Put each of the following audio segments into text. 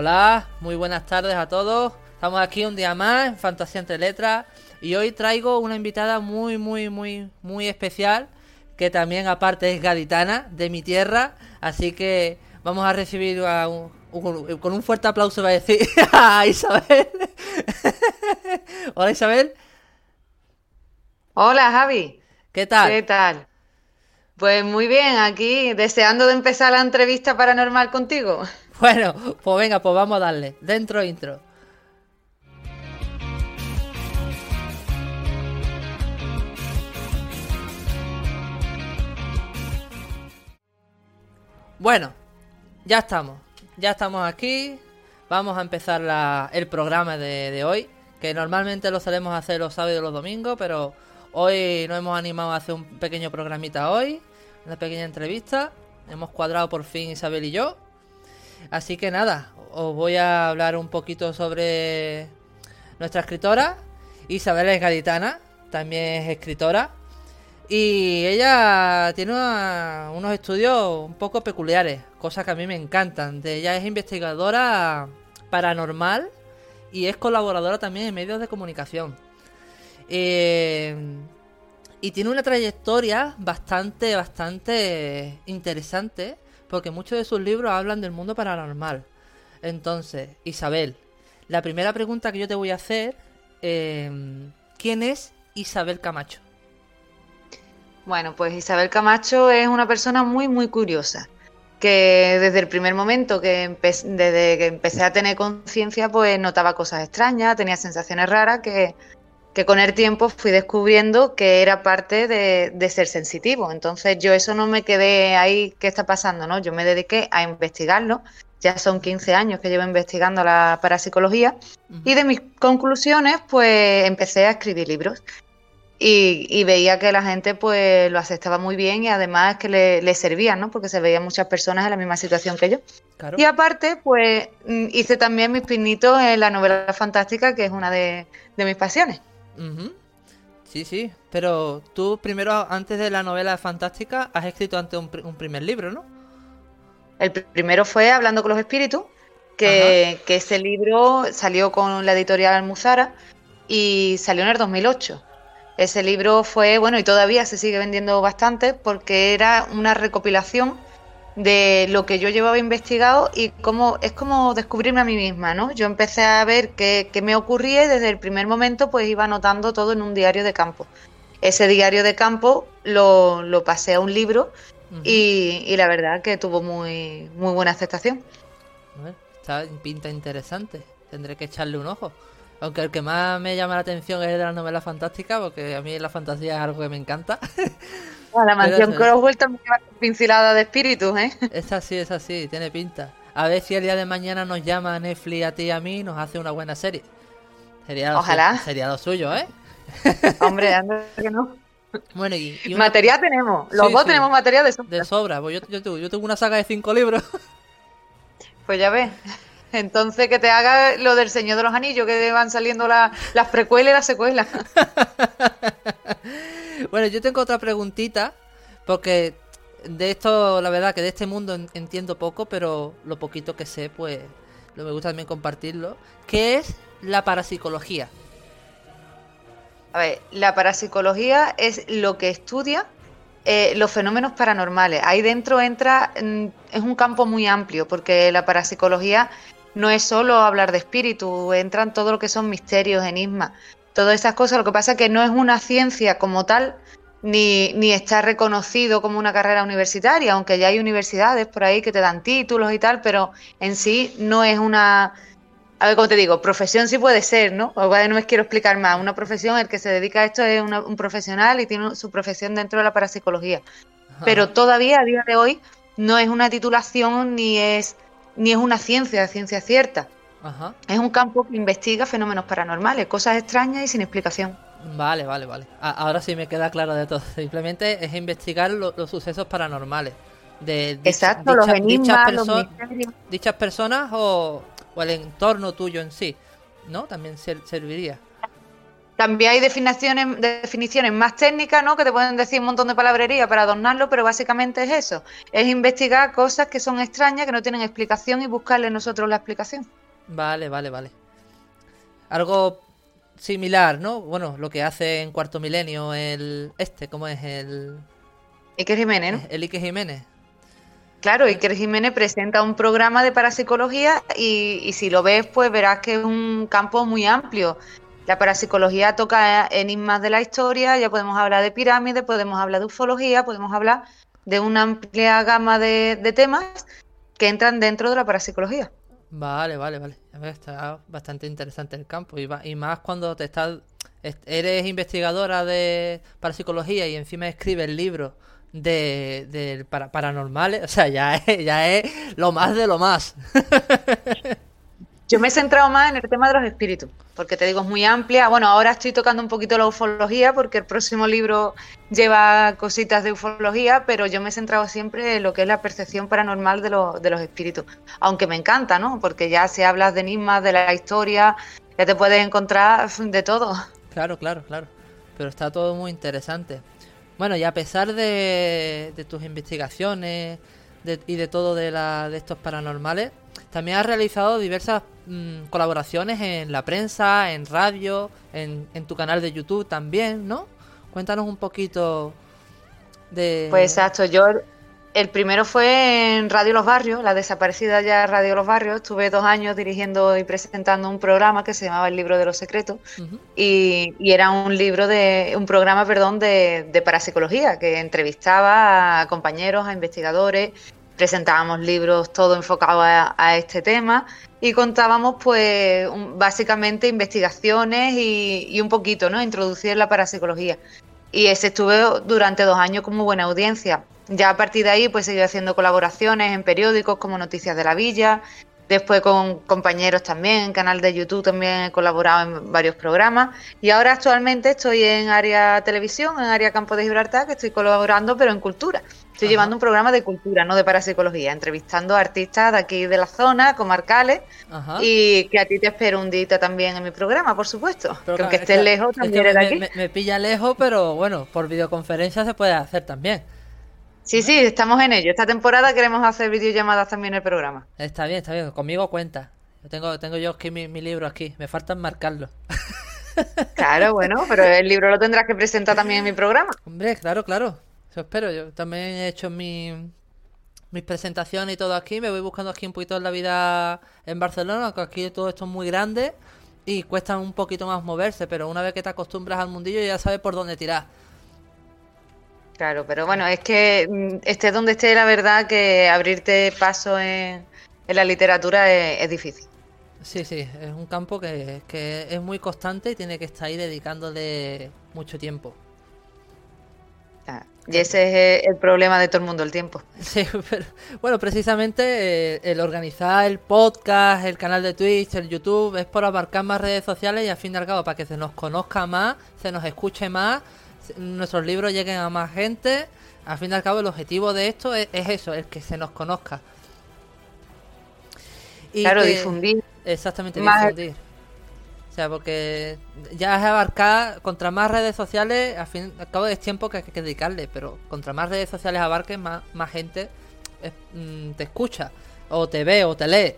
Hola, muy buenas tardes a todos. Estamos aquí un día más en Fantasía entre Letras y hoy traigo una invitada muy, muy, muy, muy especial que también aparte es gaditana de mi tierra, así que vamos a recibir con un fuerte aplauso va a decir a Isabel. Hola Isabel. Hola Javi. ¿Qué tal? ¿Qué tal? Pues muy bien, aquí deseando de empezar la entrevista paranormal contigo. Bueno, pues venga, pues vamos a darle. Dentro intro. Bueno, ya estamos. Ya estamos aquí. Vamos a empezar el programa de, hoy. Que normalmente lo solemos hacer los sábados y los domingos. Pero hoy nos hemos animado a hacer un pequeño programita hoy. Una pequeña entrevista. Hemos cuadrado por fin Isabel y yo. Así que nada, os voy a hablar un poquito sobre nuestra escritora. Isabel es gaditana, también es escritora. Y ella tiene unos estudios un poco peculiares, cosas que a mí me encantan. De ella es investigadora paranormal y es colaboradora también en medios de comunicación. Eh, y tiene una trayectoria bastante, bastante interesante porque muchos de sus libros hablan del mundo paranormal. Entonces, Isabel, la primera pregunta que yo te voy a hacer, em, ¿quién es Isabel Camacho? Bueno, pues Isabel Camacho es una persona muy, muy curiosa, que desde el primer momento que, desde que empecé a tener conciencia, pues notaba cosas extrañas, tenía sensaciones raras que que con el tiempo fui descubriendo que era parte de, ser sensitivo. Entonces yo eso no me quedé ahí, ¿qué está pasando? no Yo me dediqué a investigarlo. Ya son 15 años que llevo investigando la parapsicología y de mis conclusiones pues empecé a escribir libros. Y, veía que la gente pues lo aceptaba muy bien y además que le, le servían, ¿no? Porque se veían muchas personas en la misma situación que yo. Y aparte, pues mm, hice también mis pinitos en la novela fantástica, que es una de mis pasiones. Sí, sí, pero tú primero, antes de la novela fantástica, has escrito antes un, primer libro, ¿no? El primero fue Hablando con los Espíritus, que, ese libro salió con la editorial Almuzara y salió en el 2008. Ese libro fue, bueno, y todavía se sigue vendiendo bastante porque era una recopilación de lo que yo llevaba investigado y cómo es como descubrirme a mí misma, ¿no? Yo empecé a ver qué, me ocurría y desde el primer momento pues iba anotando todo en un diario de campo. Ese diario de campo lo, lo pasé a un libro y, la verdad que tuvo muy, muy buena aceptación. está pinta interesante, tendré que echarle un ojo. Aunque el que más me llama la atención es el de la novela fantástica, porque a mí la fantasía es algo que me encanta. la mansión Croswell también lleva pincelada de espíritus, ¿eh? Es así, es así, tiene pinta. A ver si el día de mañana nos llama Netflix a ti y a mí y nos hace una buena serie. Sería Ojalá. sería lo suyo, ¿eh? Hombre, anda que no. Bueno, y, Material tenemos, los dos tenemos material de sobra. De sobra, pues yo, yo, yo tengo una saga de cinco libros. Pues ya ves. Entonces que te haga lo del Señor de los Anillos, que van saliendo las precuelas y las secuelas. Bueno, yo tengo otra preguntita, porque de esto, la verdad que de este mundo entiendo poco, pero lo poquito que sé, pues lo me gusta también compartirlo. ¿Qué es la parapsicología? A ver, la parapsicología es lo que estudia eh, los fenómenos paranormales. Ahí dentro entra, mm, es un campo muy amplio, porque la parapsicología no es solo hablar de espíritu, entran todo lo que son misterios, enigmas, todas esas cosas. Lo que pasa es que no es una ciencia como tal, ni, ni está reconocido como una carrera universitaria, aunque ya hay universidades por ahí que te dan títulos y tal, pero en sí no es una... A ver, como te digo, profesión sí puede ser, ¿no? O no me quiero explicar más. Una profesión, el que se dedica a esto es un profesional y tiene su profesión dentro de la parapsicología. Pero todavía a día de hoy no es una titulación ni es ni es una ciencia, ciencia cierta. Es un campo que investiga fenómenos paranormales, cosas extrañas y sin explicación. Vale, vale, vale. ahora sí me queda claro de todo. Simplemente es investigar los sucesos paranormales. De Exacto, los enigmas, dichas, dichas personas o, el entorno tuyo en sí, ¿no? También serviría. También hay definiciones, definiciones más técnicas, ¿no? Que te pueden decir un montón de palabrería para adornarlo, pero básicamente es eso. Es investigar cosas que son extrañas, que no tienen explicación y buscarle nosotros la explicación. Vale, vale, vale. Algo similar, ¿no? Bueno, lo que hace en Cuarto Milenio el... Este, ¿cómo es? El... Iker Jiménez, ¿no? El Iker Jiménez. Claro, Iker Jiménez presenta un programa de parapsicología y, y si lo ves, pues verás que es un campo muy amplio la parapsicología toca enigmas de la historia, ya podemos hablar de pirámides, podemos hablar de ufología, podemos hablar de una amplia gama de, temas que entran dentro de la parapsicología. Vale, vale, vale. Está bastante interesante el campo y, y más cuando te estás eres investigadora de parapsicología y encima escribes libros de, de para, paranormales, o sea, ya es, ya es lo más de lo más. Yo me he centrado más en el tema de los espíritus, porque te digo, es muy amplia. Bueno, ahora estoy tocando un poquito la ufología, porque el próximo libro lleva cositas de ufología, pero yo me he centrado siempre en lo que es la percepción paranormal de, de los espíritus. Aunque me encanta, ¿no? Porque ya si hablas de enigmas, de la historia, ya te puedes encontrar de todo. Claro, claro, claro. Pero está todo muy interesante. Bueno, y a pesar de, tus investigaciones y de todo de, la, de estos paranormales, también has realizado diversas mm, colaboraciones en la prensa, en radio, en, tu canal de YouTube también, ¿no? Cuéntanos un poquito de... Pues exacto, yo el primero fue en Radio Los Barrios, la desaparecida ya Radio Los Barrios. Estuve dos años dirigiendo y presentando un programa que se llamaba El Libro de los Secretos y, era un libro de, un programa, perdón, de, de parapsicología que entrevistaba a compañeros, a investigadores presentábamos libros todo enfocado a, este tema y contábamos pues básicamente investigaciones y, un poquito, ¿no? Introducir la parapsicología. Y ese estuve durante dos años con muy buena audiencia. Ya a partir de ahí pues seguí haciendo colaboraciones en periódicos como Noticias de la Villa, después con compañeros también, en canal de YouTube también he colaborado en varios programas y ahora actualmente estoy en área televisión, en área campo de Gibraltar, que estoy colaborando pero en cultura. Estoy llevando un programa de cultura, no de parapsicología, entrevistando a artistas de aquí de la zona, comarcales, y que a ti te espero un día también en mi programa, por supuesto. que aunque estés lejos, también eres de aquí. Me, pilla lejos, pero bueno, por videoconferencia se puede hacer también. Sí, sí, estamos en ello. Esta temporada queremos hacer videollamadas también en el programa. Está bien, está bien. Conmigo cuenta. tengo, tengo yo aquí mi, mi libro aquí. Me falta marcarlo. Claro, bueno, pero el libro lo tendrás que presentar también en mi programa. Hombre, claro, claro. Eso espero. Yo también he hecho mi, mis presentaciones y todo aquí. Me voy buscando aquí un poquito en la vida en Barcelona, que aquí todo esto es muy grande y cuesta un poquito más moverse, pero una vez que te acostumbras al mundillo ya sabes por dónde tirar. Claro, pero bueno, es que mm, esté donde esté, la verdad que abrirte paso en, la literatura es, difícil. Sí, sí, es un campo que, que es muy constante y tiene que estar ahí dedicándole mucho tiempo. Y ese es el problema de todo el mundo, el tiempo. Sí, pero, bueno, precisamente eh, el organizar el podcast, el canal de Twitch, el YouTube, es por abarcar más redes sociales y al fin y al cabo para que se nos conozca más, se nos escuche más, nuestros libros lleguen a más gente. Al fin y al cabo el objetivo de esto es, eso, es que se nos conozca. Y claro, difundir. Exactamente, difundir sea, porque ya es abarcar, contra más redes sociales, al fin al cabo es tiempo que hay que dedicarle, pero contra más redes sociales abarques, más, más gente mm, te escucha, o te ve, o te lee.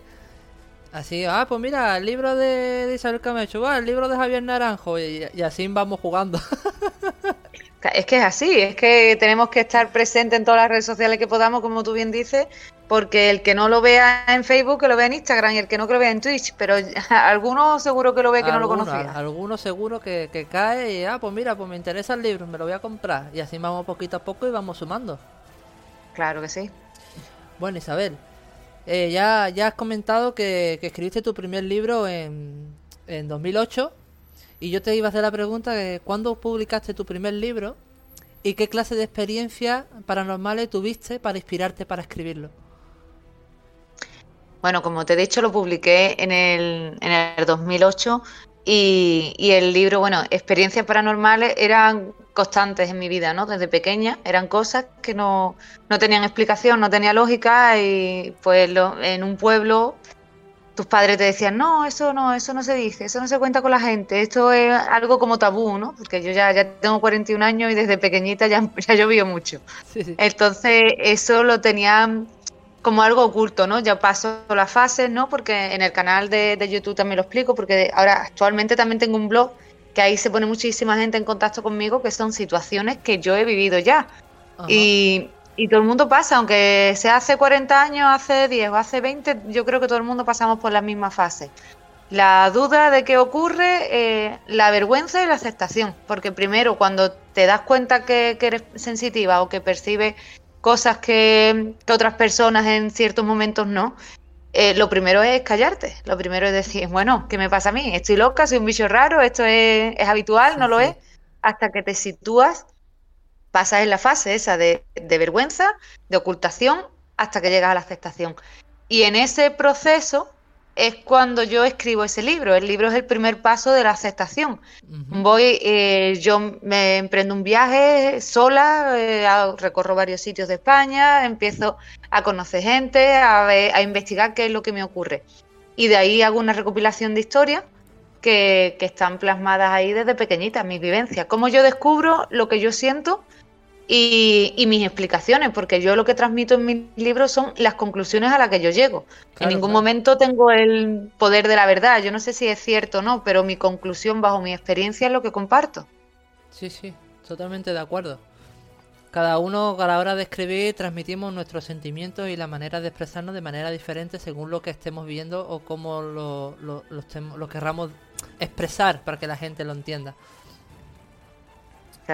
Así, ah, pues mira, el libro de, Isabel Camacho, el libro de Javier Naranjo, y, y así vamos jugando. Es que es así, es que tenemos que estar presentes en todas las redes sociales que podamos, como tú bien dices, porque el que no lo vea en Facebook, que lo vea en Instagram, y el que no que lo vea en Twitch, pero algunos seguro que lo ve que no lo conocía. Algunos seguro que, cae y, ah, pues mira, pues me interesa el libro, me lo voy a comprar. Y así vamos poquito a poco y vamos sumando. Claro que sí. Bueno, Isabel, eh, ya, ya has comentado que, escribiste tu primer libro en, en 2008 y yo te iba a hacer la pregunta de cuándo publicaste tu primer libro y qué clase de experiencias paranormales tuviste para inspirarte para escribirlo. Bueno, como te he dicho, lo publiqué en el, en el 2008 y, y, el libro, bueno, experiencias paranormales eran constantes en mi vida, ¿no? Desde pequeña eran cosas que no, no tenían explicación, no tenía lógica y pues lo, en un pueblo tus padres te decían, no, eso no, eso no se dice, eso no se cuenta con la gente, esto es algo como tabú, ¿no? Porque yo ya, ya tengo 41 años y desde pequeñita ya, ya llovido mucho. Entonces, eso lo tenía como algo oculto, ¿no? Ya paso las fases, ¿no? Porque en el canal de, YouTube también lo explico, porque ahora actualmente también tengo un blog que ahí se pone muchísima gente en contacto conmigo, que son situaciones que yo he vivido ya. Y, y, todo el mundo pasa, aunque sea hace 40 años, hace 10 o hace 20, yo creo que todo el mundo pasamos por las mismas fases. La duda de qué ocurre, eh, la vergüenza y la aceptación. Porque primero, cuando te das cuenta que, que eres sensitiva o que percibes cosas que, otras personas en ciertos momentos no, eh, lo primero es callarte. Lo primero es decir, bueno, ¿qué me pasa a mí? Estoy loca, soy un bicho raro, esto es, habitual, no lo es. Hasta que te sitúas, pasas en la fase esa de, de vergüenza, de ocultación, hasta que llegas a la aceptación. Y en ese proceso es cuando yo escribo ese libro. El libro es el primer paso de la aceptación. Voy, eh, yo me emprendo un viaje sola, eh, recorro varios sitios de España, empiezo a conocer gente, a, a, investigar qué es lo que me ocurre. Y de ahí hago una recopilación de historias que, que están plasmadas ahí desde pequeñita, mis vivencias. Cómo yo descubro lo que yo siento y, mis explicaciones, porque yo lo que transmito en mis libros son las conclusiones a las que yo llego. en ningún momento tengo el poder de la verdad. Yo no sé si es cierto o no, pero mi conclusión bajo mi experiencia es lo que comparto. Sí, sí, totalmente de acuerdo. Cada uno a la hora de escribir transmitimos nuestros sentimientos y la manera de expresarnos de manera diferente según lo que estemos viendo o cómo lo, lo, lo querramos expresar para que la gente lo entienda.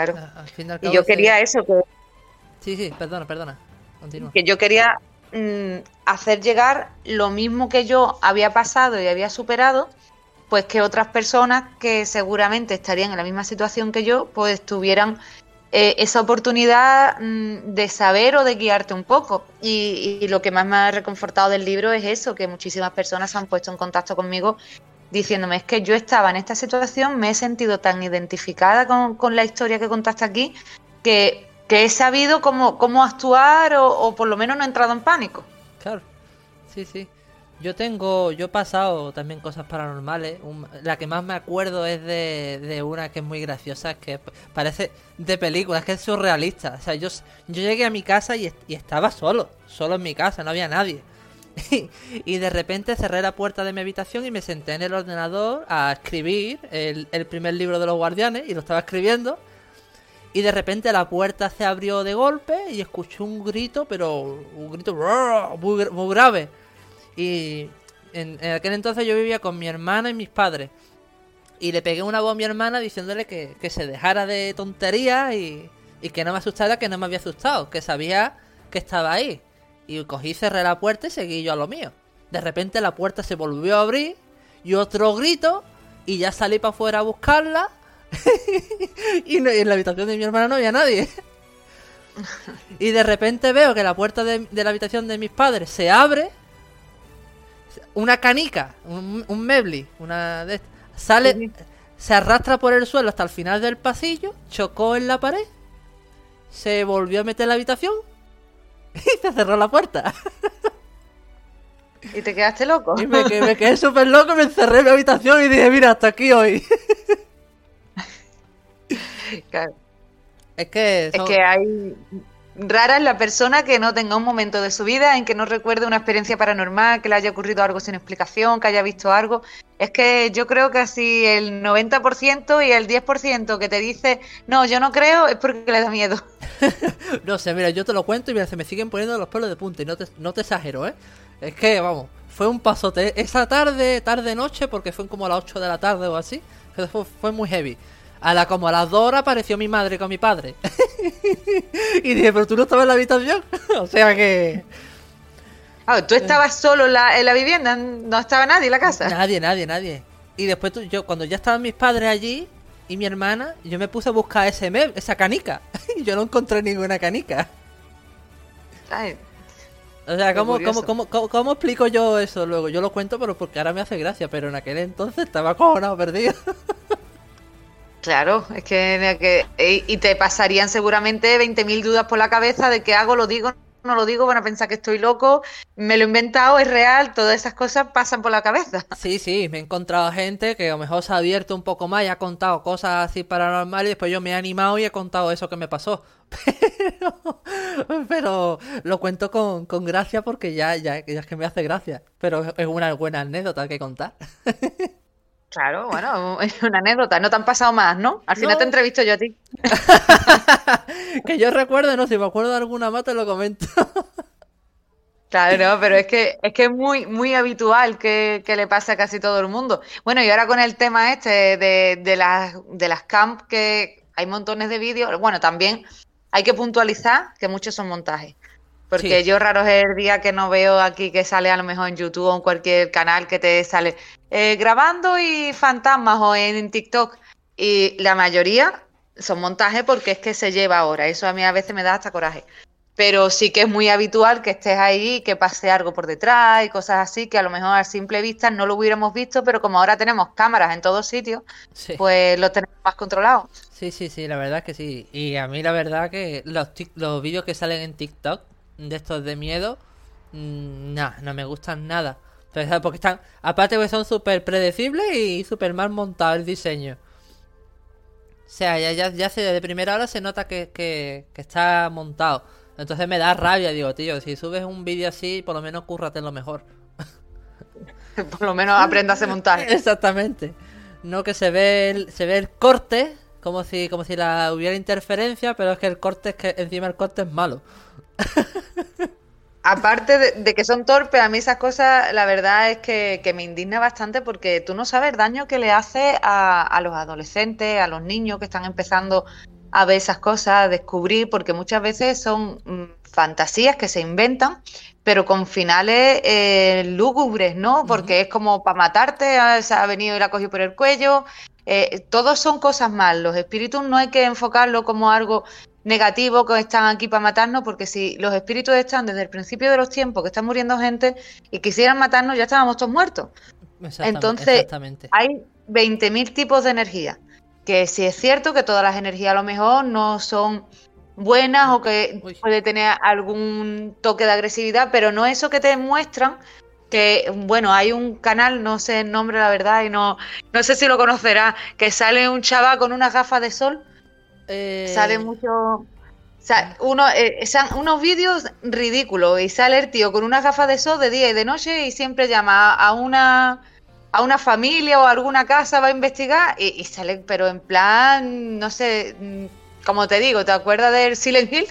Claro. y yo quería eso, que... Sí, sí, perdona, perdona. Continúa. Que yo quería mm, hacer llegar lo mismo que yo había pasado y había superado, pues que otras personas que seguramente estarían en la misma situación que yo, pues tuvieran eh, esa oportunidad mm, de saber o de guiarte un poco. Y, y, lo que más me ha reconfortado del libro es eso, que muchísimas personas se han puesto en contacto conmigo diciéndome, es que yo estaba en esta situación, me he sentido tan identificada con, la historia que contaste aquí, que, he sabido cómo, cómo actuar o, por lo menos no he entrado en pánico. Claro, sí, sí. Yo tengo, yo he pasado también cosas paranormales. la que más me acuerdo es de, de, una que es muy graciosa, que parece de película, es que es surrealista. O sea, yo, yo llegué a mi casa y, y estaba solo, solo en mi casa, no había nadie. y de repente cerré la puerta de mi habitación y me senté en el ordenador a escribir el, primer libro de los guardianes y lo estaba escribiendo. Y de repente la puerta se abrió de golpe y escuché un grito, pero un grito muy, grave. Y en, aquel entonces yo vivía con mi hermana y mis padres. Y le pegué una voz a mi hermana diciéndole que, se dejara de tonterías y, y que no me asustara, que no me había asustado, que sabía que estaba ahí. Y cogí, cerré la puerta y seguí yo a lo mío. De repente la puerta se volvió a abrir y otro grito y ya salí para afuera a buscarla. y, en la habitación de mi hermana no había nadie. y de repente veo que la puerta de, la habitación de mis padres se abre. Una canica, un, un una de sale, se arrastra por el suelo hasta el final del pasillo, chocó en la pared, se volvió a meter en la habitación y se cerró la puerta. ¿Y te quedaste loco? Y me, quedé súper loco, me encerré en mi habitación y dije, mira, hasta aquí hoy. Es que... Es que hay rara es la persona que no tenga un momento de su vida en que no recuerde una experiencia paranormal, que le haya ocurrido algo sin explicación, que haya visto algo. Es que yo creo que así el 90% y el 10% que te dice, no, yo no creo, es porque le da miedo. no sé, mira, yo te lo cuento y mira, se me siguen poniendo los pelos de punta y no te, no te exagero, ¿eh? Es que, vamos, fue un pasote. Esa tarde, tarde-noche, porque fue como a las 8 de la tarde o así, fue, fue muy heavy. A la como a las dos horas apareció mi madre con mi padre. y dije, pero tú no estabas en la habitación. o sea que... Ah, tú estabas solo en la, vivienda, no estaba nadie en la casa. Nadie, nadie, nadie. Y después tú, yo, cuando ya estaban mis padres allí y mi hermana, yo me puse a buscar ese esa canica. y yo no encontré ninguna canica. o sea, ¿cómo, cómo, cómo, cómo, explico yo eso luego? Yo lo cuento, pero porque ahora me hace gracia, pero en aquel entonces estaba cojonado perdido. Claro, es que, y te pasarían seguramente 20.000 dudas por la cabeza de qué hago, lo digo, no lo digo, van a pensar que estoy loco, me lo he inventado, es real, todas esas cosas pasan por la cabeza. Sí, sí, me he encontrado gente que a lo mejor se ha abierto un poco más y ha contado cosas así paranormales y después yo me he animado y he contado eso que me pasó. Pero, lo cuento con, con gracia porque ya, ya, ya es que me hace gracia. Pero es una buena anécdota que contar. Claro, bueno, es una anécdota. No te han pasado más, ¿no? Al final te entrevisto yo a ti. que yo recuerde, no, si me acuerdo de alguna más te lo comento. Claro, no, pero es que es que es muy, muy habitual que, que, le pase a casi todo el mundo. Bueno, y ahora con el tema este de, de las, de las camp, que hay montones de vídeos, bueno, también hay que puntualizar que muchos son montajes. Porque yo raro es el día que no veo aquí que sale a lo mejor en YouTube o en cualquier canal que te sale eh, grabando y fantasmas o en TikTok. Y la mayoría son montajes porque es que se lleva ahora. Eso a mí a veces me da hasta coraje. Pero sí que es muy habitual que estés ahí, que pase algo por detrás y cosas así, que a lo mejor a simple vista no lo hubiéramos visto, pero como ahora tenemos cámaras en todos sitios, pues lo tenemos más controlado. Sí, sí, sí, la verdad es que sí. Y a mí la verdad que los, los vídeos que salen en TikTok de estos de miedo, mm, nada, no me gustan nada. Porque están, aparte que son súper predecibles y súper mal montado el diseño. O sea, ya, ya, ya se, de primera hora se nota que, que, está montado. Entonces me da rabia, digo, tío, si subes un vídeo así, por lo menos cúrrate lo mejor. por lo menos aprendas a montar. Exactamente. No que se ve el, se ve el corte, como si, como si la hubiera interferencia, pero es que el corte es que encima el corte es malo. Aparte de, que son torpes, a mí esas cosas, la verdad es que, me indigna bastante porque tú no sabes el daño que le hace a, los adolescentes, a los niños que están empezando a ver esas cosas, a descubrir, porque muchas veces son mm, fantasías que se inventan, pero con finales eh, lúgubres, ¿no? Porque es como para matarte, ah, se ha venido y la ha cogido por el cuello. Eh, todos son cosas mal. Los espíritus no hay que enfocarlo como algo negativo que están aquí para matarnos, porque si los espíritus están desde el principio de los tiempos, que están muriendo gente y quisieran matarnos, ya estábamos todos muertos. Entonces, hay 20.000 tipos de energía. Que si es cierto que todas las energías a lo mejor no son buenas o que puede tener algún toque de agresividad, pero no eso que te muestran que bueno, hay un canal, no sé el nombre la verdad y no no sé si lo conocerá, que sale un chaval con unas gafas de sol eh, sale mucho. O sea, uno, eh, unos vídeos ridículos y sale el tío con una gafa de sol de día y de noche y siempre llama a una a una familia o a alguna casa va a investigar y, sale, pero en plan, no sé, mm, como te digo, ¿te acuerdas del Silent Hill?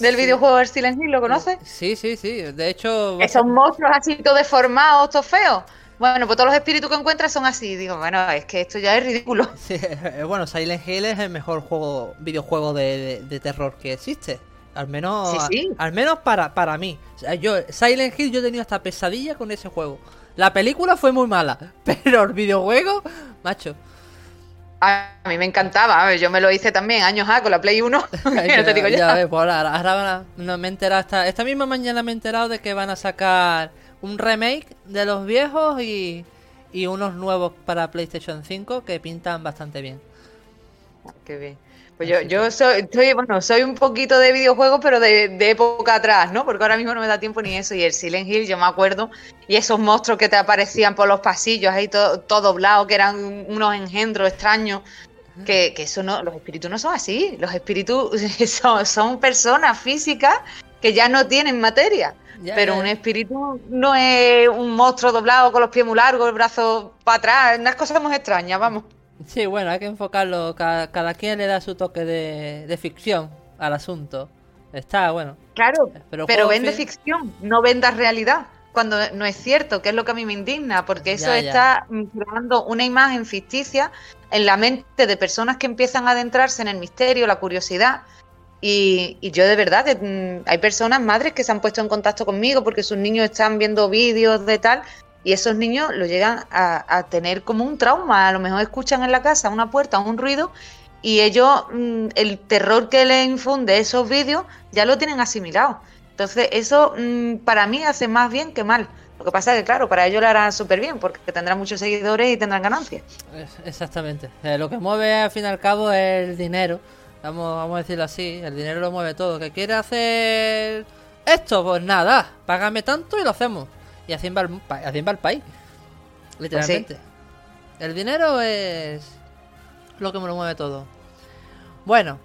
Del videojuego del Silent Hill, ¿lo conoces? Sí, sí, sí. De hecho. Esos monstruos así todo deformados, todo feos. Bueno, pues todos los espíritus que encuentras son así. Digo, bueno, es que esto ya es ridículo. Sí, bueno, Silent Hill es el mejor juego, videojuego de, terror que existe. Al menos, al menos para, para mí. yo, Silent Hill yo he tenido hasta pesadilla con ese juego. La película fue muy mala, pero el videojuego, macho. A mí me encantaba, yo me lo hice también años A con la Play 1. ya, te digo ya. ves, pues ahora, no me he enterado esta, esta misma mañana me he enterado de que van a sacar un remake de los viejos y, y unos nuevos para PlayStation 5 que pintan bastante bien. Qué bien. Pues yo, yo soy, bueno, soy un poquito de videojuegos, pero de, época atrás, ¿no? Porque ahora mismo no me da tiempo ni eso. Y el Silent Hill, yo me acuerdo, y esos monstruos que te aparecían por los pasillos, ahí todo, todo doblado, que eran unos engendros extraños. Que, que, eso no, los espíritus no son así. Los espíritus son, son personas físicas que ya no tienen materia pero un espíritu no es un monstruo doblado con los pies muy largos, el brazo para atrás, unas cosas muy extrañas, vamos. Sí, bueno, hay que enfocarlo, cada, quien le da su toque de, ficción al asunto. Está bueno. Claro, pero, vende ficción, no venda realidad, cuando no es cierto, que es lo que a mí me indigna, porque eso está creando una imagen ficticia en la mente de personas que empiezan a adentrarse en el misterio, la curiosidad, y, yo de verdad, mm, hay personas, madres, que se han puesto en contacto conmigo porque sus niños están viendo vídeos de tal y esos niños lo llegan a, tener como un trauma. A lo mejor escuchan en la casa una puerta, un ruido y ellos, mm, el terror que les infunde esos vídeos, ya lo tienen asimilado. Entonces, eso mm, para mí hace más bien que mal. Lo que pasa es que, claro, para ellos lo harán súper bien porque tendrán muchos seguidores y tendrán ganancias. Exactamente. Eh, lo que mueve al fin y al cabo es el dinero Vamos, vamos a decirlo así, el dinero lo mueve todo. Que quiere hacer esto, pues nada, págame tanto y lo hacemos. Y así va el, así va el país. Literalmente. El dinero es lo que me lo mueve todo. Bueno,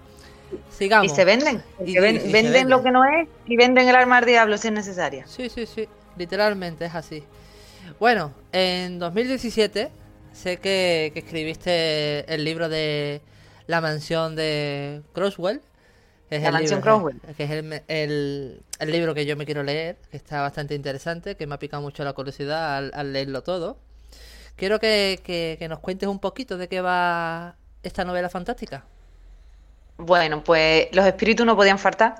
sigamos. Y se venden. Y, venden, lo que no es y venden el arma al diablo si es necesaria. Sí, sí, sí. Literalmente es así. Bueno, en 2017 sé que, escribiste el libro de La mansión de Crosswell. Es la mansión Crosswell. Que es el, libro que yo me quiero leer, que está bastante interesante, que me ha picado mucho la curiosidad al, leerlo todo. Quiero que, que nos cuentes un poquito de qué va esta novela fantástica. Bueno, pues los espíritus no podían faltar.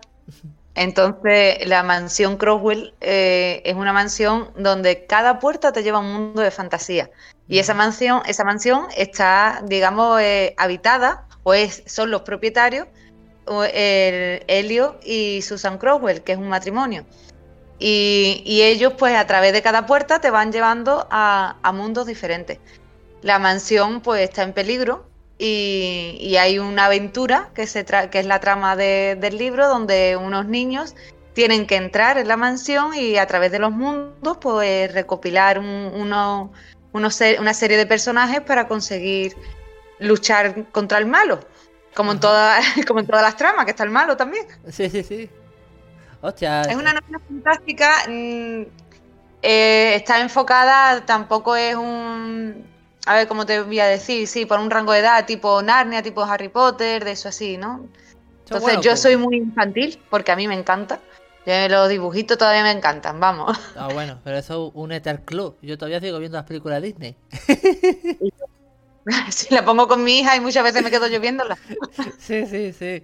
Entonces, la mansión Croswell eh, es una mansión donde cada puerta te lleva a un mundo de fantasía. Y esa mansión, esa mansión está, digamos, eh, habitada, o es, son los propietarios, el Helio y Susan Croswell, que es un matrimonio. Y, ellos, pues, a través de cada puerta te van llevando a, a mundos diferentes. La mansión, pues, está en peligro y, hay una aventura que, se que es la trama del libro donde unos niños tienen que entrar en la mansión y a través de los mundos pues recopilar uno, una serie de personajes para conseguir luchar contra el malo. Como en, todas, como en todas las tramas, que está el malo también. Sí, sí, sí. Hostia. Es una novela fantástica. Mm, eh, está enfocada, tampoco es un a ver cómo te voy a decir, sí, por un rango de edad tipo Narnia, tipo Harry Potter, de eso así, ¿no? Entonces yo pues. soy muy infantil porque a mí me encanta. Los dibujitos todavía me encantan, vamos. Ah, bueno, pero eso es un Ether Club. Yo todavía sigo viendo las películas de Disney. sí, la pongo con mi hija y muchas veces me quedo yo viéndola. sí, sí, sí.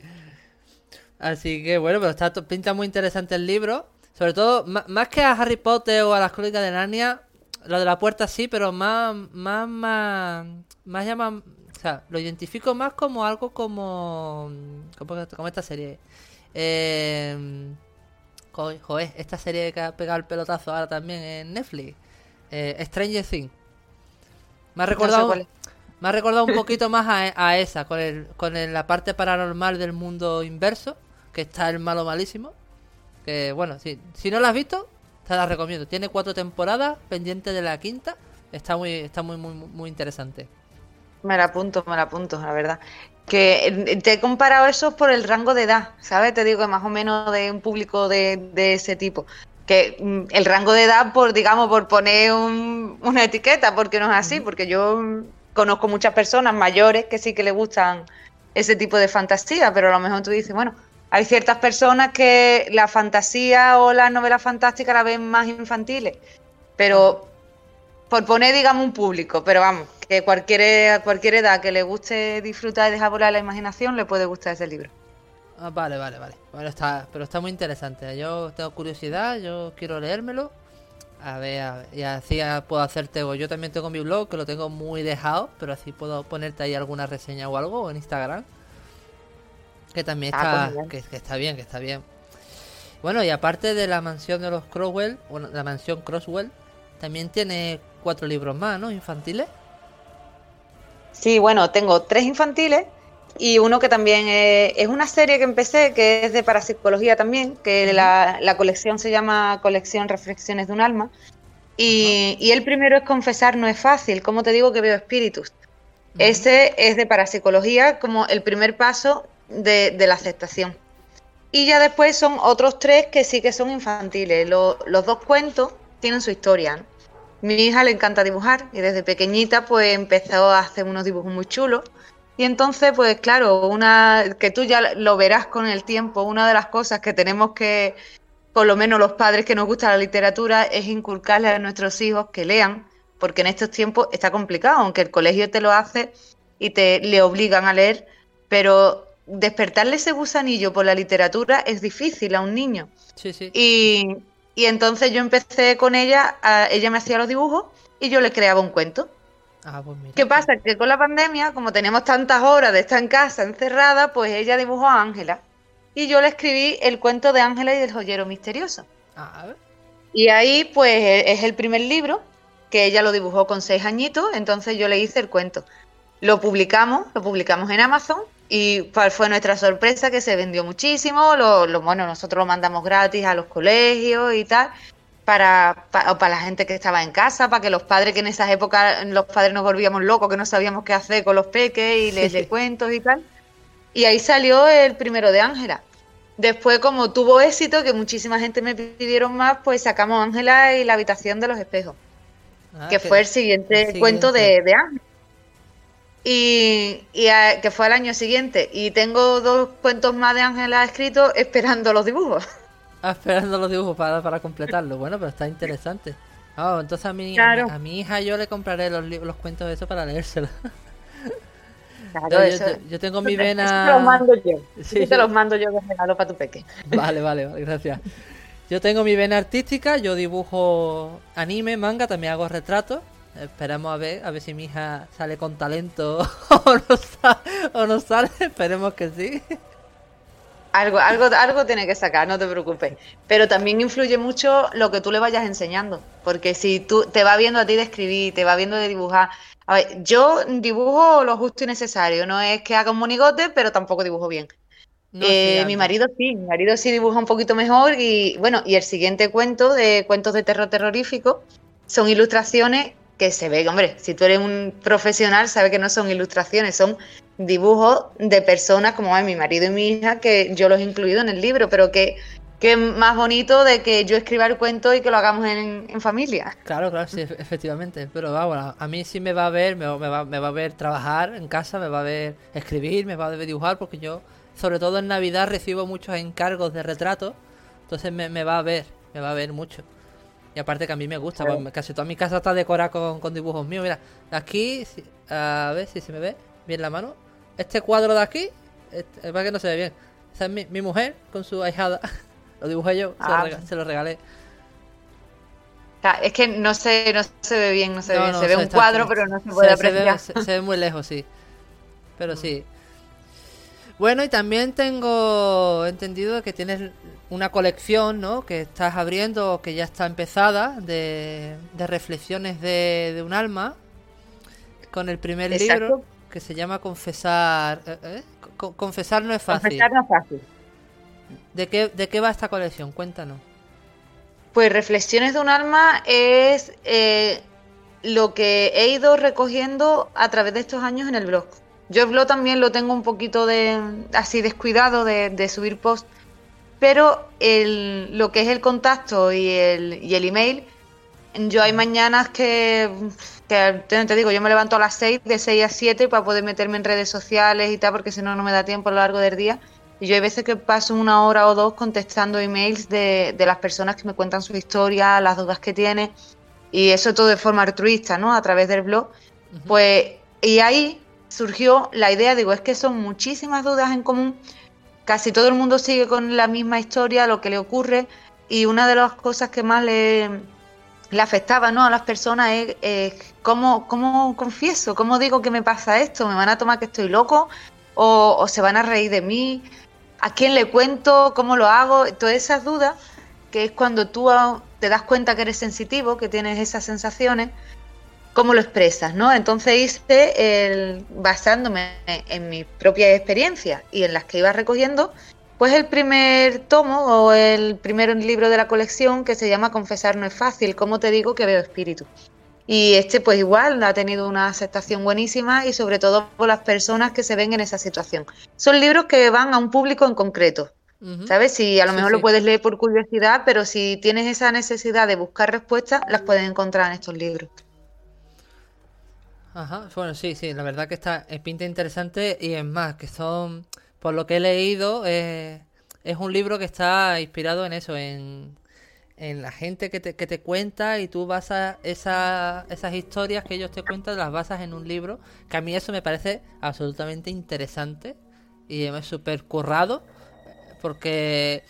Así que bueno, pero está pinta muy interesante el libro. Sobre todo, más que a Harry Potter o a las crónicas de Narnia, lo de la puerta sí, pero más, más, más, más llama, o sea, lo identifico más como algo como, como, esta serie. Eh, joder, esta serie que ha pegado el pelotazo ahora también en Netflix. Eh, Stranger Things. Me ha recordado, me ha recordado un poquito más a, esa, con, el, con la parte paranormal del mundo inverso, que está el malo malísimo. Que bueno, si, si no lo has visto, te la recomiendo. Tiene cuatro temporadas, pendiente de la quinta. Está muy, está muy, muy, muy interesante. Me la apunto, me la apunto, la verdad. Que eh, te he comparado eso por el rango de edad, ¿sabes? Te digo que más o menos de un público de, ese tipo. Que mm, el rango de edad, por digamos, por poner una etiqueta, porque no es así, porque yo conozco muchas personas mayores que sí que le gustan ese tipo de fantasía, pero a lo mejor tú dices, bueno, hay ciertas personas que la fantasía o las novelas fantásticas la ven más infantiles, pero por poner, digamos, un público, pero vamos, que cualquier, cualquier edad que le guste disfrutar y dejar volar la imaginación le puede gustar ese libro. Ah, vale, vale, vale. Bueno, está, pero está muy interesante. Yo tengo curiosidad, yo quiero leérmelo. A ver, a ver, y así puedo hacerte. Yo también tengo mi blog que lo tengo muy dejado, pero así puedo ponerte ahí alguna reseña o algo en Instagram. Que también ah, está, pues que, está bien, que está bien. Bueno, y aparte de la mansión de los Croswell, bueno, la mansión Crosswell, también tiene cuatro libros más, ¿no? Infantiles. Sí, bueno, tengo tres infantiles y uno que también es, una serie que empecé, que es de parapsicología también, que la, colección se llama Colección Reflexiones de un Alma. Y, y, el primero es Confesar no es fácil, como te digo que veo espíritus. Ese es de parapsicología como el primer paso de, la aceptación. Y ya después son otros tres que sí que son infantiles. los dos cuentos tienen su historia. Mi hija le encanta dibujar y desde pequeñita pues empezó a hacer unos dibujos muy chulos. Y entonces, pues claro, una que tú ya lo verás con el tiempo, una de las cosas que tenemos que, por lo menos los padres que nos gusta la literatura, es inculcarle a nuestros hijos que lean, porque en estos tiempos está complicado, aunque el colegio te lo hace y te le obligan a leer, pero despertarle ese gusanillo por la literatura es difícil a un niño. Sí, sí. Y, entonces yo empecé con ella, ella me hacía los dibujos y yo le creaba un cuento. Ah, pues ¿Qué pasa? Que con la pandemia, como teníamos tantas horas de estar en casa encerrada, pues ella dibujó a Ángela. Y yo le escribí el cuento de Ángela y del joyero misterioso. Ah, y ahí, pues, e, es el primer libro que ella lo dibujó con seis añitos, entonces yo le hice el cuento. Lo publicamos, lo publicamos en Amazon Y fue nuestra sorpresa, que se vendió muchísimo, lo, lo, bueno, nosotros lo mandamos gratis a los colegios y tal, para, para, para, la gente que estaba en casa, para que los padres, que en esas épocas los padres nos volvíamos locos, que no sabíamos qué hacer con los peques y les de cuentos y tal. Y ahí salió el primero de Ángela. Después, como tuvo éxito, que muchísima gente me pidieron más, pues sacamos Ángela y la habitación de los espejos, ah, que, fue el siguiente, cuento de, de Ángela y, que fue al año siguiente. Y tengo dos cuentos más de Ángela escritos esperando los dibujos. Esperando los dibujos para, para completarlo. Bueno, pero está interesante. Oh, entonces a mi, a, mi, hija yo le compraré los, los cuentos de eso para leérselos. Claro, yo, yo, tengo mi vena. Eso te los mando yo. Sí, te los mando yo de regalo para tu peque. Vale, vale, vale, gracias. Yo tengo mi vena artística, yo dibujo anime, manga, también hago retratos. Esperemos a ver, a ver si mi hija sale con talento o no, sale, Esperemos que sí. Algo, algo, algo tiene que sacar, no te preocupes. Pero también influye mucho lo que tú le vayas enseñando. Porque si tú te va viendo a ti de escribir, te va viendo de dibujar. A ver, yo dibujo lo justo y necesario. No es que haga un monigote, pero tampoco dibujo bien. Eh, mi marido sí, mi marido sí dibuja un poquito mejor y bueno, y el siguiente cuento de cuentos de terror terrorífico son ilustraciones que se ve, hombre, si tú eres un profesional, sabes que no son ilustraciones, son dibujos de personas como mi marido y mi hija, que yo los he incluido en el libro, pero que, que más bonito de que yo escriba el cuento y que lo hagamos en, familia. Claro, claro, sí, efectivamente. Pero vamos, a mí sí me va a ver, me, va, me va a ver trabajar en casa, me va a ver escribir, me va a ver dibujar, porque yo, sobre todo en Navidad, recibo muchos encargos de retratos, entonces me, me va a ver, me va a ver mucho. Y aparte que a mí me gusta, pues, casi toda mi casa está decorada con, dibujos míos. Mira, aquí, a ver si se me ve bien la mano. Este cuadro de aquí, este, es para que no se ve bien. Esa es mi, mujer con su ahijada. lo dibujé yo, se, lo ah. regalé. Es que no se, no se ve bien, no se ve bien. se ve un cuadro, pero no se puede apreciar. Se ve, muy lejos, sí. Pero sí. Bueno, y también tengo entendido que tienes una colección, ¿no? Que estás abriendo, que ya está empezada, de, reflexiones de, un alma, con el primer libro que se llama Confesar. ¿eh? ¿eh? Confesar no es fácil. Confesar no es fácil. ¿De qué, ¿De qué va esta colección? Cuéntanos. Pues Reflexiones de un alma es eh, lo que he ido recogiendo a través de estos años en el blog. Yo el blog también lo tengo un poquito de así descuidado de, de subir posts pero el, lo que es el contacto y el, y el email, yo hay mañanas que, te digo, yo me levanto a las 6, de 6 a 7 para poder meterme en redes sociales y tal, porque si no, no me da tiempo a lo largo del día. Y yo hay veces que paso una hora o dos contestando emails de, de las personas que me cuentan su historia, las dudas que tienen, y eso todo de forma altruista, ¿no? A través del blog. Pues, y ahí surgió la idea, digo, es que son muchísimas dudas en común casi todo el mundo sigue con la misma historia, lo que le ocurre, y una de las cosas que más le, le afectaba ¿no? a las personas es ¿cómo, cómo, confieso, cómo digo que me pasa esto, me van a tomar que estoy loco o, o, se van a reír de mí, a quién le cuento, cómo lo hago, todas esas dudas, que es cuando tú te das cuenta que eres sensitivo, que tienes esas sensaciones, cómo lo expresas, ¿no? Entonces hice, el, basándome en mi propia experiencia y en las que iba recogiendo, pues el primer tomo o el primer libro de la colección que se llama Confesar no es fácil, ¿cómo te digo que veo espíritu? Y este pues igual ha tenido una aceptación buenísima y sobre todo por las personas que se ven en esa situación. Son libros que van a un público en concreto, ¿Sabes? Si a lo mejor lo puedes leer por curiosidad, pero si tienes esa necesidad de buscar respuestas, las puedes encontrar en estos libros. Ajá, bueno, sí, sí, la verdad que está pinta interesante y es más, que son, por lo que he leído, es un libro que está inspirado en eso, en, en la gente que te, que te cuenta y tú basas esa, esas historias que ellos te cuentan, las basas en un libro, que a mí eso me parece absolutamente interesante y es súper currado, porque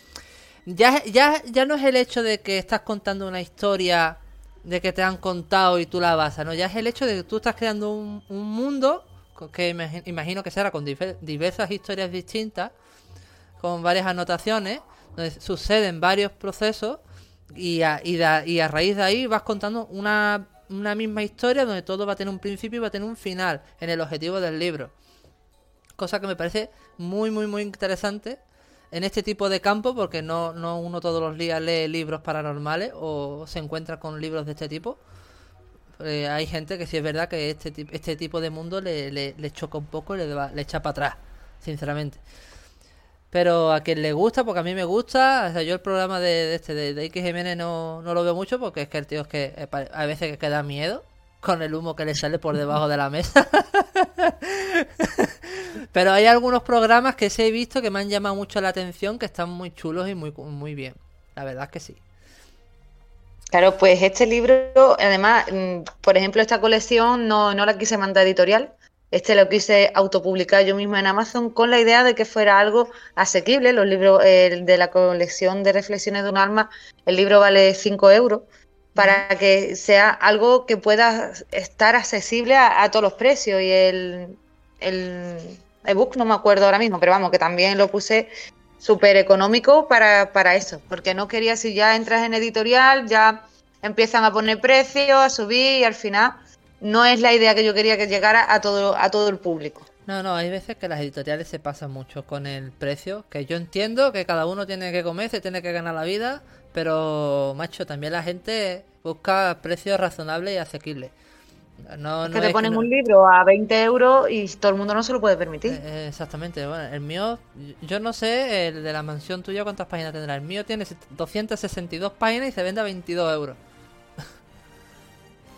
ya, ya, ya no es el hecho de que estás contando una historia de que te han contado y tú la basas, ¿no? Ya es el hecho de que tú estás creando un, mundo que imagino que será con diversas historias distintas, con varias anotaciones, donde suceden varios procesos y a, y, a raíz de ahí vas contando una, una misma historia donde todo va a tener un principio y va a tener un final en el objetivo del libro. Cosa que me parece muy, muy, muy interesante en este tipo de campo, porque no, no uno todos los días lee libros paranormales o se encuentra con libros de este tipo. Eh, hay gente que sí es verdad que este, este tipo de mundo le, le, choca un poco y le, le echa para atrás, sinceramente. Pero a quien le gusta, porque a mí me gusta, o sea, yo el programa de, este de, de Jiménez no, no, lo veo mucho porque es que el tío es que eh, a veces que da miedo con el humo que le sale por debajo de la mesa. Pero hay algunos programas que sí he visto que me han llamado mucho la atención, que están muy chulos y muy, muy bien. La verdad es que sí. Claro, pues este libro, además, mm, por ejemplo, esta colección no, no la quise mandar editorial. Este lo quise autopublicar yo misma en Amazon con la idea de que fuera algo asequible. Los libros de la colección de reflexiones de un alma, el libro vale 5 euros para que sea algo que pueda estar accesible a, todos los precios. Y el, el ebook no me acuerdo ahora mismo, pero vamos, que también lo puse súper económico para, para eso, porque no quería si ya entras en editorial, ya empiezan a poner precios, a subir y al final no es la idea que yo quería que llegara a todo, a todo el público. No, no, hay veces que las editoriales se pasan mucho con el precio, que yo entiendo que cada uno tiene que comer, se tiene que ganar la vida, pero, macho, también la gente busca precios razonables y asequibles. No, que te ponen un libro a 20 euros y todo el mundo no se lo puede permitir. Eh, eh, exactamente. Bueno, el mío, yo no sé, el de la mansión tuya, cuántas páginas tendrá. El mío tiene 262 páginas y se vende a 22 euros.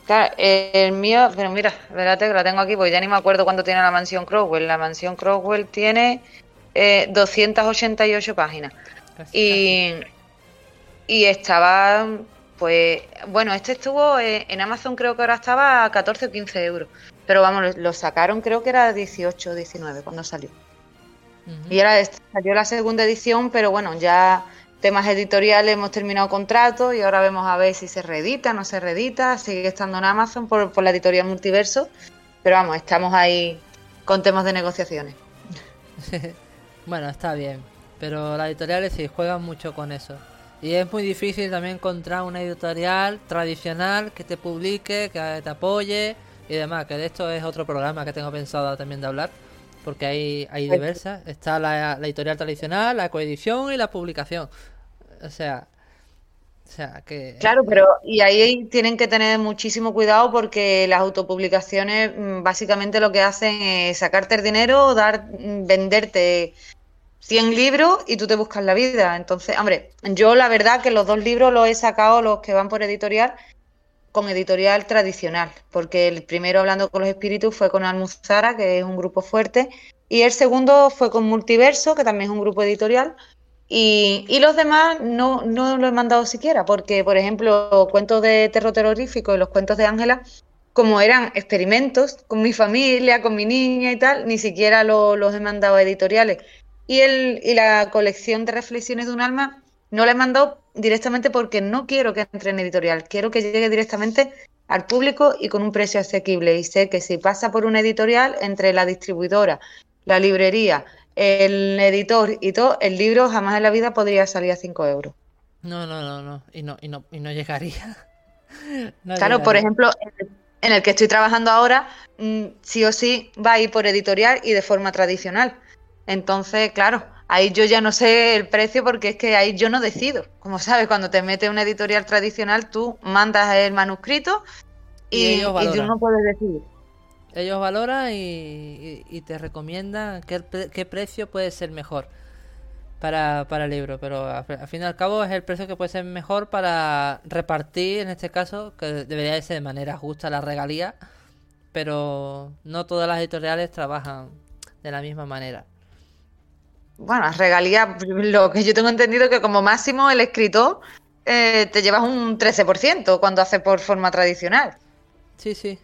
Claro, el mío, pero mira, espérate que la tengo aquí porque ya ni me acuerdo cuánto tiene la mansión Crowell. La mansión Crowell tiene 288 eh, páginas. y y estaba, pues, bueno, este estuvo eh, en Amazon, creo que ahora estaba a 14 o 15 euros. Pero vamos, lo sacaron, creo que era 18 o 19 cuando salió. Y ahora salió la segunda edición, pero bueno, ya temas editoriales, hemos terminado contrato y ahora vemos a ver si se reedita, no se reedita, sigue estando en Amazon por, por la editorial Multiverso, pero vamos, estamos ahí con temas de negociaciones. bueno, está bien, pero las editoriales sí juegan mucho con eso. Y es muy difícil también encontrar una editorial tradicional que te publique, que te apoye y demás. Que de esto es otro programa que tengo pensado también de hablar. Porque hay, hay diversas. Está la, editorial tradicional, la coedición y la publicación. O sea, o sea que... Claro, pero y ahí tienen que tener muchísimo cuidado porque las autopublicaciones mm, básicamente lo que hacen es sacarte el dinero, dar, mm, venderte 100 libros y tú te buscas la vida. Entonces, hombre, yo la verdad que los dos libros los he sacado, los que van por editorial, con editorial tradicional, porque el primero hablando con los espíritus fue con Almuzara, que es un grupo fuerte, y el segundo fue con Multiverso, que también es un grupo editorial, y, los demás no, no lo he mandado siquiera, porque, por ejemplo, cuentos de terror terrorífico y los cuentos de Ángela, como eran experimentos con mi familia, con mi niña y tal, ni siquiera los he mandado a editoriales. Y, el, y la colección de reflexiones de un alma no la he mandado directamente porque no quiero que entre en editorial, quiero que llegue directamente al público y con un precio asequible. Y sé que si pasa por una editorial, entre la distribuidora, la librería, el editor y todo, el libro jamás en la vida podría salir a 5 euros. No, no, no, no. Y no, y no, y no llegaría. claro, por ejemplo, en el que estoy trabajando ahora, mm, sí o sí va a ir por editorial y de forma tradicional. Entonces, claro, ahí yo ya no sé el precio porque es que ahí yo no decido. Como sabes, cuando te metes una editorial tradicional, tú mandas el manuscrito y, tú no puedes decidir. Ellos valoran y, te recomiendan qué, qué, precio puede ser mejor para, para el libro, pero al, fin y al cabo es el precio que puede ser mejor para repartir, en este caso, que debería ser de manera justa la regalía, pero no todas las editoriales trabajan de la misma manera bueno, las regalías, lo que yo tengo entendido que como máximo el escritor eh, te llevas un 13% cuando hace por forma tradicional. Sí, sí.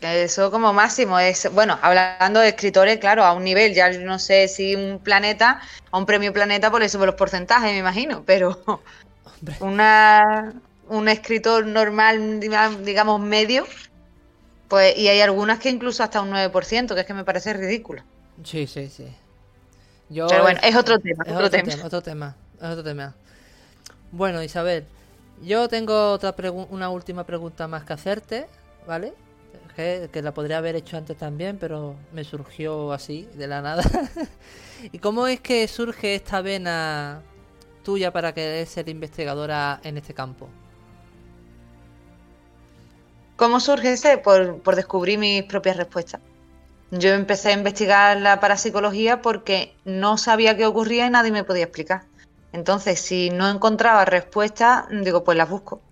Eso como máximo es, bueno, hablando de escritores, claro, a un nivel, ya no sé si un planeta, a un premio planeta por eso por los porcentajes, me imagino, pero una, un escritor normal, digamos, medio, pues, y hay algunas que incluso hasta un 9%, que es que me parece ridículo. Sí, sí, sí. Pero bueno, es otro tema. otro, tema. Otro tema. otro tema. Bueno, Isabel, yo tengo otra una última pregunta más que hacerte, ¿vale? que, que la podría haber hecho antes también, pero me surgió así, de la nada. ¿Y cómo es que surge esta vena tuya para querer ser investigadora en este campo? ¿Cómo surge ese? Por, por descubrir mis propias respuestas. Yo empecé a investigar la parapsicología porque no sabía qué ocurría y nadie me podía explicar. Entonces, si no encontraba respuestas, digo, pues las busco.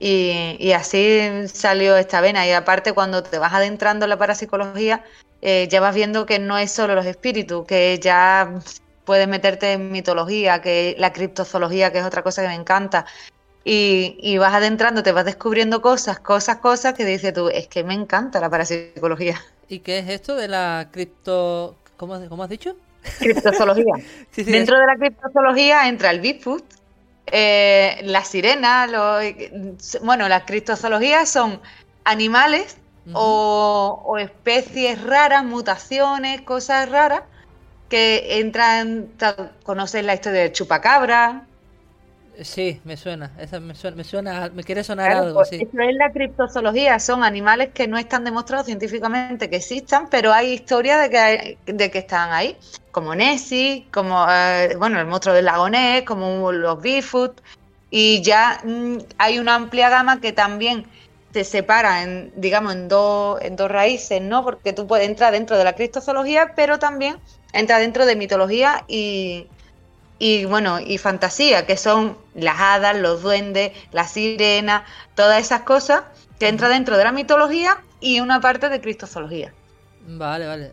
Y, así salió esta vena. Y aparte, cuando te vas adentrando en la parapsicología, eh, ya vas viendo que no es solo los espíritus, que ya puedes meterte en mitología, que la criptozoología, que es otra cosa que me encanta. Y, y, vas adentrando, te vas descubriendo cosas, cosas, cosas que dices tú, es que me encanta la parapsicología. ¿Y qué es esto de la cripto... ¿Cómo, cómo has dicho? Criptozoología. Dentro de la criptozoología entra el Bigfoot, eh, la sirena, bueno, las criptozoologías son animales o, especies raras, mutaciones, cosas raras que entran, conoces la historia del chupacabra, Sí, me suena, me suena, me suena, me quiere sonar algo, pues, Eso es la criptozoología, son animales que no están demostrados científicamente que existan, pero hay historias de que, de que están ahí, como Nessie, como, eh, bueno, el monstruo del lago Ness, como los Bigfoot, y ya mm, hay una amplia gama que también se separa en, digamos, en dos, en dos raíces, ¿no? Porque tú puedes entrar dentro de la criptozoología, pero también entra dentro de mitología y, y bueno, y fantasía, que son las hadas, los duendes, la sirena, todas esas cosas que entra dentro de la mitología y una parte de cristozoología. Vale, vale.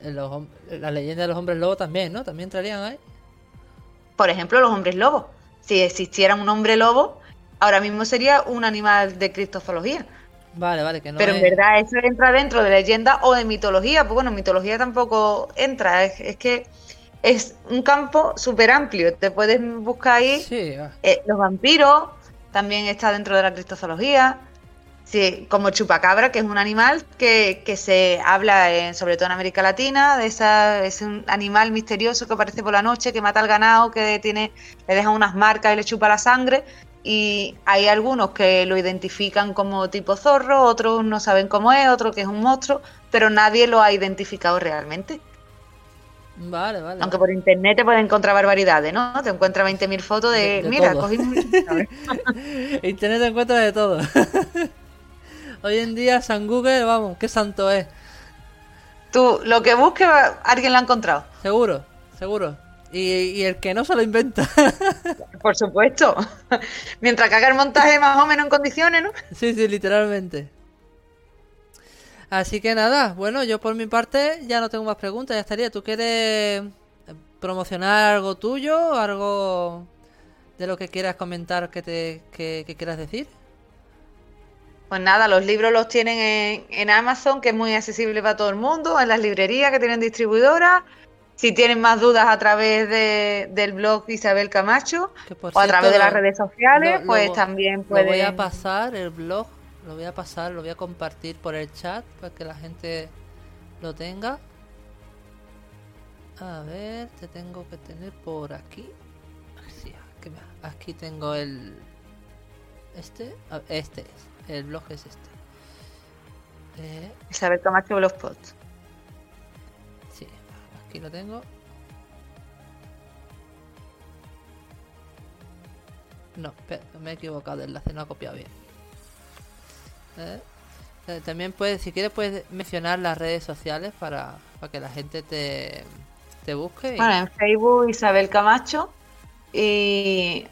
la leyenda de los hombres lobos también, ¿no? También entrarían ahí. Por ejemplo, los hombres lobos. Si existiera un hombre lobo, ahora mismo sería un animal de cristozoología. Vale, vale, que no Pero en verdad eso entra dentro de leyenda o de mitología. Pues bueno, mitología tampoco entra. es que es un campo súper amplio. Te puedes buscar ahí eh, los vampiros, también está dentro de la cristozoología. Sí, como chupacabra, que es un animal que, se habla sobre todo en América Latina, de esa, es un animal misterioso que aparece por la noche, que mata al ganado, que tiene, le deja unas marcas y le chupa la sangre. Y hay algunos que lo identifican como tipo zorro, otros no saben cómo es, otros que es un monstruo, pero nadie lo ha identificado realmente. Vale, vale. Aunque por internet te puedes encontrar barbaridades, ¿no? Te encuentras 20.000 fotos de, mira, cogí Internet te encuentra de todo. Hoy en día San Google, vamos, qué santo es. Tú, lo que busques, alguien lo ha encontrado. Seguro, seguro. Y, el que no se lo inventa. Por supuesto. Mientras que haga el montaje más o menos en condiciones, ¿no? Sí, sí, literalmente. Así que nada, bueno, yo por mi parte ya no tengo más preguntas, ya estaría. ¿Tú quieres promocionar algo tuyo? ¿Algo de lo que quieras comentar que, te, que, quieras decir? Pues nada, los libros los tienen en, Amazon, que es muy accesible para todo el mundo, en las librerías que tienen distribuidoras. Si tienen más dudas a través de, del blog Isabel Camacho o a través de las redes sociales, pues también pueden... voy a pasar el blog lo voy a pasar, lo voy a compartir por el chat para que la gente lo tenga. A ver, te tengo que tener por aquí. aquí, tengo el... Este, este es, el blog es este. Eh, Isabel Camacho Blogspot. Sí, aquí lo tengo. No, me he equivocado de enlace, no ha copiado bien. ¿Eh? Eh, también puedes, si quieres, puedes mencionar las redes sociales para, que la gente te, te busque. Bueno, en Facebook Isabel Camacho y,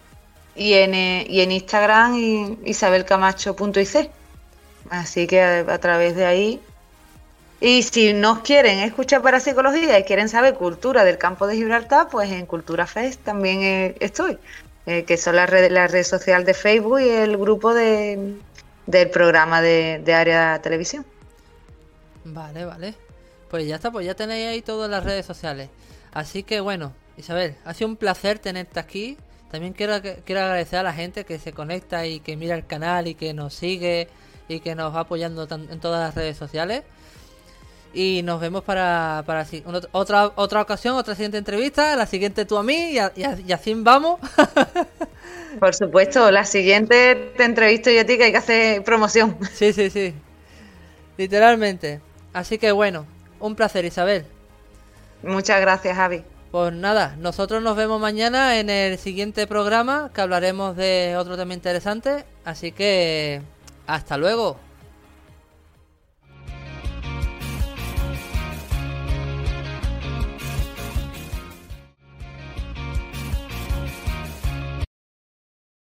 y, en, y en Instagram isabelcamacho.ic. Así que a, través de ahí. Y si nos quieren escuchar para psicología y quieren saber cultura del campo de Gibraltar, pues en Cultura Fest también eh, estoy. que son las redes, la red social de Facebook y el grupo de, del programa de, de área televisión. Vale, vale. Pues ya está, pues ya tenéis ahí todas las redes sociales. Así que bueno, Isabel, ha sido un placer tenerte aquí. También quiero, quiero agradecer a la gente que se conecta y que mira el canal y que nos sigue y que nos va apoyando en todas las redes sociales. Y nos vemos para, para otra, otra ocasión, otra siguiente entrevista, la siguiente tú a mí y, así vamos. Por supuesto, la siguiente te entrevisto yo a ti que hay que hacer promoción. Sí, sí, sí. Literalmente. Así que bueno, un placer Isabel. Muchas gracias Javi. Pues nada, nosotros nos vemos mañana en el siguiente programa que hablaremos de otro tema interesante. Así que hasta luego.